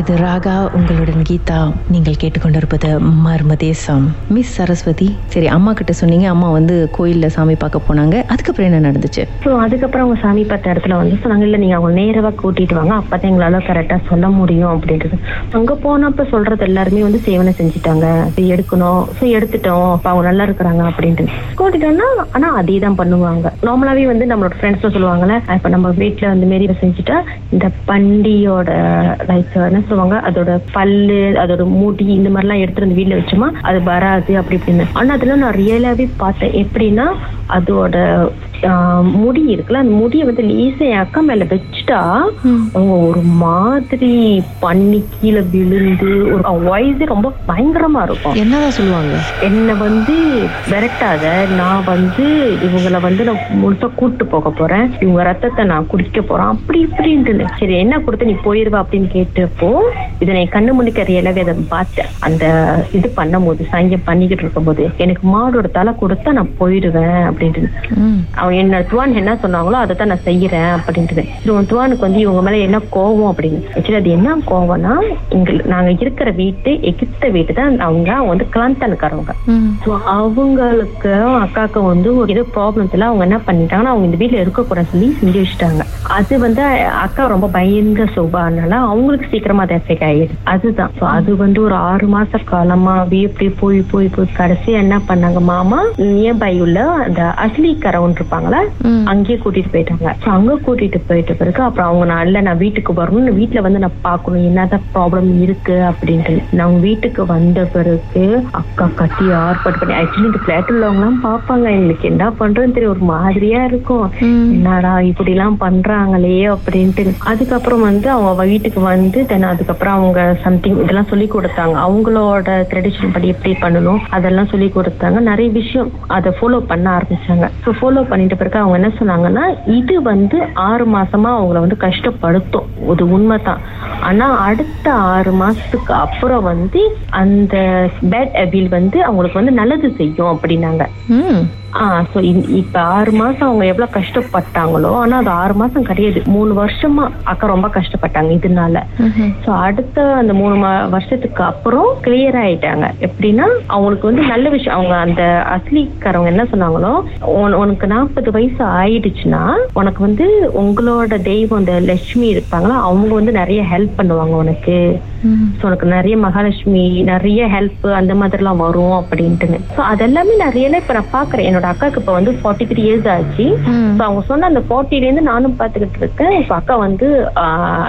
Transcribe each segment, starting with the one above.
இது ராகா உங்களுடன் கீதா. நீங்கள் கேட்டுக்கொண்டிருப்பது மர்ம தேசம். மிஸ் சரஸ்வதி. சரி அம்மா கிட்ட சொன்னீங்க அம்மா வந்து கோயில்ல சாமி பார்க்க போனாங்க. அதுக்கப்புறம் என்ன நடந்துச்சு? ஸோ அதுக்கப்புறம் அவங்க சாமி பார்த்த இடத்துல வந்து சொன்னாங்க இல்லை நீங்கள் அவங்க நேரவா கூட்டிட்டு வாங்க. அப்பதான் எங்களால கரெக்டாக சொல்ல முடியும் அப்படின்றது. அங்கே போனப்ப சொல்றது எல்லாருமே வந்து சேவனை செஞ்சுட்டாங்க. எடுக்கணும். ஸோ எடுத்துட்டோம். அப்ப அவங்க நல்லா இருக்கிறாங்க அப்படின்ட்டு. கூட்டிட்டோம்னா ஆனால் அதே தான் பண்ணுவாங்க. நார்மலாவே வந்து நம்மளோட ஃப்ரெண்ட்ஸ் சொல்லுவாங்கல்ல இப்போ நம்ம வீட்டில் வந்து மாரி செஞ்சுட்டா இந்த பண்டியோட லைக் என்ன சொல்லுவாங்க அதோட பல்லு அதோட முடி இந்த மாதிரிலாம் எடுத்துட்டு வந்து வீட்டில் வச்சோமா அது வராது அப்படி இப்படின்னு. ஆனால் அதெல்லாம் நான் ரியலாவே பார்த்தேன். எப்படின்னா அதோட முடி இருக்குல்ல அந்த முடியை வந்து லேசா என் அக்கா மேல வச்சுட்டா அவங்க ஒரு மாதிரி பண்ணி கீழே விழுந்து ஒரு வாய்ஸ் ரொம்ப பயங்கரமா இருக்கும். என்னதான் சொல்லுவாங்க? என்னை வந்து விரட்டாத நான் வந்து இவங்கள வந்து நான் முழுசா கூட்டு போக போறேன். இவங்க ரத்தத்தை நான் குடிக்க போறேன். அப்படி இப்படின்ட்டு சரி என்ன கொடுத்து நீ போயிருவா அப்படின்னு கேட்டப்போ இதை நான் கண்ணு முன்னுக்கு ரியலாவே அதை பார்த்தேன் அந்த இது பண்ணும்போது சாயங்கம் பண்ணிக்கிட்டு இருக்கும்போது எனக்கு மாடோட தலை கொடுத்தா நான் போயிடுவேன் அப்படின்ட்டு அவன் என்ன துவான் என்ன சொன்னாங்களோ அதை தான் நான் செய்யறேன் அப்படின்ட்டு சரி உன் துவானுக்கு வந்து இவங்க மேல என்ன கோவம் அப்படின்னு. ஆக்சுவலி அது என்ன கோவம்னா எங்க நாங்க இருக்கிற வீட்டு எகிப்த வீட்டு தான் அவங்க வந்து கிளாந்தனுக்காரவங்க. ஸோ அவங்களுக்கு அக்காவுக்கு வந்து ஒரு ஏதோ ப்ராப்ளம்ஸ்ல அவங்க என்ன பண்ணிட்டாங்கன்னா அவங்க இந்த வீட்டில் இருக்கக்கூடாது சொல்லி செஞ்சு வச்சுட்டாங்க. அது வந்து அக்கா ரொம்ப பயந்த சோபானால அவங்களுக்கு சீக்கிரமா எஃபெக்ட் ஆயிடுது அதுதான். அது வந்து ஒரு ஆறு மாச காலமா இப்படி போய் போய் போய் கடைசி என்ன பண்ணாங்க மாமா? நியர்பை உள்ள அந்த அஸ்லி கரவுன் இருப்பாங்களா. அங்கேயே கூட்டிட்டு போயிட்டாங்க. அங்க கூட்டிட்டு போயிட்ட பிறகு அப்புறம் அவங்க நான் இல்ல நான் வீட்டுக்கு வரணும் வீட்டுல வந்து நான் பார்க்கணும். என்னதான் ப்ராப்ளம் இருக்கு அப்படின்ட்டு. நான் வீட்டுக்கு வந்த பிறகு அக்கா கட்டி ஆர்ப்பாட் பண்ணி ஆக்சுவலி இந்த பிளாட் உள்ளவங்கலாம் பார்ப்பாங்க. எங்களுக்கு என்ன பண்றதுன்னு தெரியும். ஒரு மாதிரியா இருக்கும். என்னடா இப்படி எல்லாம் பண்றாங்களே அப்படின்ட்டு. அதுக்கப்புறம் வந்து அவங்க வீட்டுக்கு வந்து தென் அதுக்கப்புறம் அவங்க சம்திங் இதெல்லாம் சொல்லி கொடுத்தாங்க. அவங்களோட ட்ரெடிஷன் படி எப்படி பண்ணணும் அதெல்லாம் சொல்லி கொடுத்தாங்க. நிறைய விஷயம் அதை ஃபாலோ பண்ண ஆரம்பிச்சாங்க. ஸோ ஃபாலோ பண்ணிட்ட பிறகு அவங்க என்ன சொன்னாங்கன்னா இது வந்து ஆறு மாசமா அவங்கள வந்து கஷ்டப்படுத்தும். அது உண்மைதான். ஆனா அடுத்த ஆறு மாசத்துக்கு அப்புறம் வந்து அந்த பேட் அபில் வந்து அவங்களுக்கு வந்து நல்லது செய்யும் அப்படின்னாங்க. ம். ஆ ஸோ இப்ப ஆறு மாசம் அவங்க எவ்வளவு கஷ்டப்பட்டாங்களோ ஆனா அது ஆறு மாசம் கிடையாது. மூணு வருஷமா அக்கா ரொம்ப கஷ்டப்பட்டாங்க இதனால. ஸோ அடுத்த அந்த மூணு வருஷத்துக்கு அப்புறம் கிளியர் ஆயிட்டாங்க. எப்படின்னா அவங்களுக்கு வந்து நல்ல விஷயம் அவங்க அந்த அஸ்லிக்காரவங்க என்ன சொன்னாங்களோ உன- உனக்கு நாற்பது வயசு ஆயிடுச்சுன்னா உனக்கு வந்து உங்களோட தெய்வம் அந்த லட்சுமி இருப்பாங்களா அவங்க வந்து நிறைய ஹெல்ப் பண்ணுவாங்க உனக்கு. ஸோ உனக்கு நிறைய மகாலட்சுமி நிறைய ஹெல்ப் அந்த மாதிரிலாம் வரும் அப்படின்ட்டுன்னு. ஸோ அதெல்லாமே நிறைய இப்போ நான் பார்க்குறேன் என்னோட அக்காவுக்கு இப்போ வந்து ஃபார்ட்டி த்ரீ இயர்ஸ் ஆச்சு. ஸோ அவங்க சொன்ன அந்த 40 ல இருந்து நானும் பார்த்துக்கிட்டு இருக்கேன். இப்போ அக்கா வந்து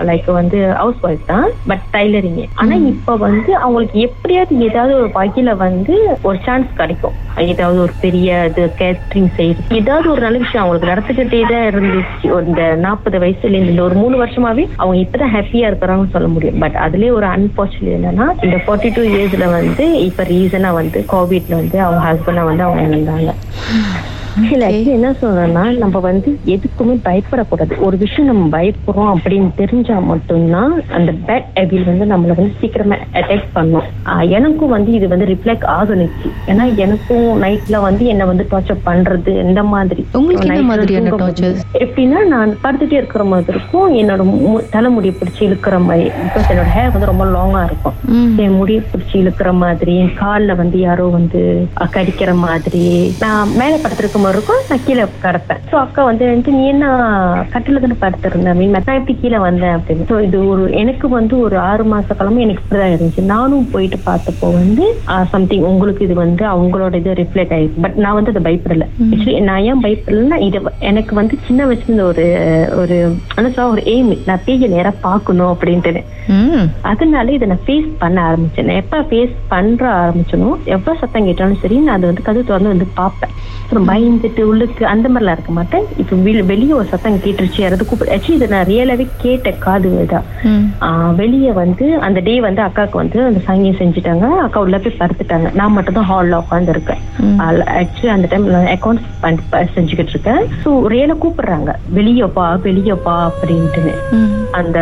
லைக் வந்து ஹவுஸ் ஒய்ஃப் தான் பட் டைலரிங் ஆனா இப்போ வந்து அவங்களுக்கு எப்படியாவது ஏதாவது ஒரு வகையில வந்து ஒரு சான்ஸ் கிடைக்கும். ஏதாவது ஒரு பெரிய இது கேட்டரிங் செய்யுது ஏதாவது ஒரு நல்ல விஷயம் அவங்களுக்கு நடந்துகிட்டே தான் இருந்துச்சு. இந்த நாற்பது வயசுல இருந்து இந்த ஒரு மூணு வருஷமாவே அவங்க இப்பதான் ஹாப்பியா இருக்கிறாங்கன்னு சொல்ல முடியும். பட் அதுலயே ஒரு அன்பார்ச்சுனேட் என்னன்னா இந்த ஃபார்ட்டி டூ இயர்ஸ்ல வந்து இப்ப ரீசனா வந்து கோவிட்ல வந்து அவங்க ஹஸ்பண்டை வந்து அவங்க இழந்தாங்க Mm. இல்ல என்ன சொல்றேன்னா நம்ம வந்து எதுக்குமே பயப்படக்கூடாது. ஒரு விஷயம் நம்ம பயப்படுறோம் அப்படின்னு தெரிஞ்சா மட்டும்தான் அந்த பேட் ஹேபிட் வந்து நம்மள வந்து சீக்கிரமா அட்டாக் பண்ணும். எனக்கும் வந்து இது வந்து ரிஃப்ளெக்ட் ஆகுனுச்சு ஏன்னா எனக்கும் நைட்ல வந்து என்ன வந்து டார்ச்சர் பண்றது இந்த மாதிரி. எப்படின்னா நான் படுத்துட்டே இருக்கிற மாதிரி இருக்கும். என்னோட மு- தலைமுடி பிடிச்சி இழுக்கிற மாதிரி. பிகாஸ் என்னோட ஹேர் வந்து ரொம்ப லாங்கா இருக்கும். என் முடியை பிடிச்சி இழுக்கிற மாதிரி கால்ல வந்து யாரோ வந்து கடிக்கிற மாதிரி. நான் மேல படுத்திருக்க மாதிரி இருக்கும். நான் கீழே கிடப்பேன். சோ அக்கா வந்து வந்துட்டு, நீ என்ன கட்டில தானே படுத்திருந்த மீன் நான் எப்படி கீழே வந்தேன் அப்படின்னு. சோ இது ஒரு எனக்கு வந்து ஒரு ஆறு மாச காலமா எனக்கு இப்படிதான் இருந்துச்சு. நானும் போயிட்டு பார்த்தப்போ வந்து சம்திங் உங்களுக்கு இது வந்து அவங்களோட இது ரிஃப்ளெக்ட் ஆயிருக்கு. பட் நான் வந்து அதை பயப்படல. ஆக்சுவலி நான் ஏன் பயப்படலைன்னா இது எனக்கு வந்து சின்ன வயசுல ஒரு ஒரு சொல்ல ஒரு எய்ம் நான் பேஜ நேரா பார்க்கணும் அப்படின்ட்டு அதனால இதை நான் ஃபேஸ் பண்ண ஆரம்பிச்சேன். நான் எப்ப ஃபேஸ் பண்ற ஆரம்பிச்சனோ எவ்வளவு சத்தம் கேட்டாலும் சரி நான் அதை வந்து கதை திறந்து வந்து பார்ப்பேன். அப்புறம் பயந்துட்டு உள்ளுக்கு அந்த மாதிரிலாம் இருக்க மாட்டேன். இப்போ வெளியே ஒரு சத்தம் கேட்டுருச்சு யாராவது கூப்பிடு ஆக்சுவலி இதை நான் ரியலாவே கேட்ட காது தான் வெளியே வந்து அந்த டே வந்து அக்காவுக்கு வந்து அந்த சங்கியம் செஞ்சுட்டாங்க. அக்கா உள்ள போய் படுத்துட்டாங்க. நான் மட்டும் தான் ஹாலில் உட்காந்துருக்கேன் ஆக்சுவலி அந்த டைம் நான் அக்கௌண்ட்ஸ் செஞ்சுக்கிட்டு இருக்கேன். ஸோ ரியலா கூப்பிடுறாங்க. வெளியே பா வெளியே பா அப்படின்ட்டுன்னு. ம். அந்த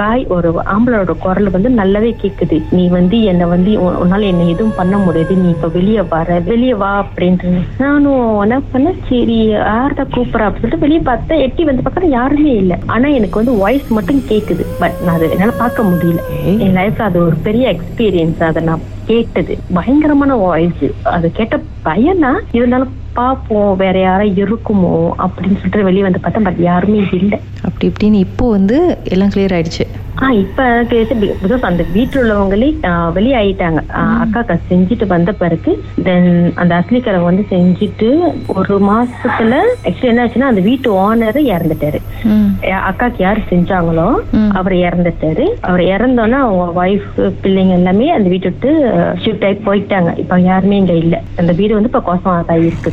காய் ஒரு ஆமா ஆம்பளோட குரல் வந்து நல்லாவே கேக்குது. நீ வந்து என்னை வந்து உன்- உன்னால என்ன எதுவும் பண்ண முடியாது. நீ இப்ப வெளியே வர வெளியே வா அப்படின்ட்டு. நானும் என்ன பண்ணேன் சரி யார்தான் கூப்பிடறா அப்படின்னு சொல்லிட்டு வெளியே பார்த்தா எட்டி வந்து பார்க்கற யாருமே இல்லை. ஆனா எனக்கு வந்து வாய்ஸ் மட்டும் கேக்குது. பட் நான் அதை என்னால பார்க்க முடியல. என் லைஃப்ல அது ஒரு பெரிய எக்ஸ்பீரியன்ஸ் அதை நான் கேட்டது. பயங்கரமான வாய்ஸ் அது கேட்ட பயனா? இருந்தாலும் பார்ப்போம். வேற யாரும் இருக்குமோ அப்படின்னு சொல்லிட்டு வெளியே வந்து பார்த்தா பட் யாருமே இல்லை. அப்படி இப்படின்னு இப்போ வந்து எல்லாம் கிளியர் ஆயிடுச்சு. இப்ப பிகாஸ் அந்த வீட்டுல உள்ளவங்களே வெளியே ஆயிட்டாங்க அக்கா செஞ்சுட்டு வந்த பிறகு தென் அந்த அஸ்லிக்கரங்க வந்து செஞ்சுட்டு ஒரு மாசத்துல ஆக்சுவலி என்ன ஆச்சுன்னா அந்த வீட்டு ஓனர் இறந்துட்டாரு. அக்காக்கு யாரு செஞ்சாங்களோ. அவர் இறந்துட்டாரு. அவர் இறந்தோன்னா அவங்க ஒய்ஃப் பிள்ளைங்க எல்லாமே அந்த வீட்டை விட்டு ஷிஃப்ட் ஆகி போயிட்டாங்க. இப்ப யாருமே இங்க இல்ல. அந்த வீடு வந்து இப்ப கோசமா தான் இருக்கு.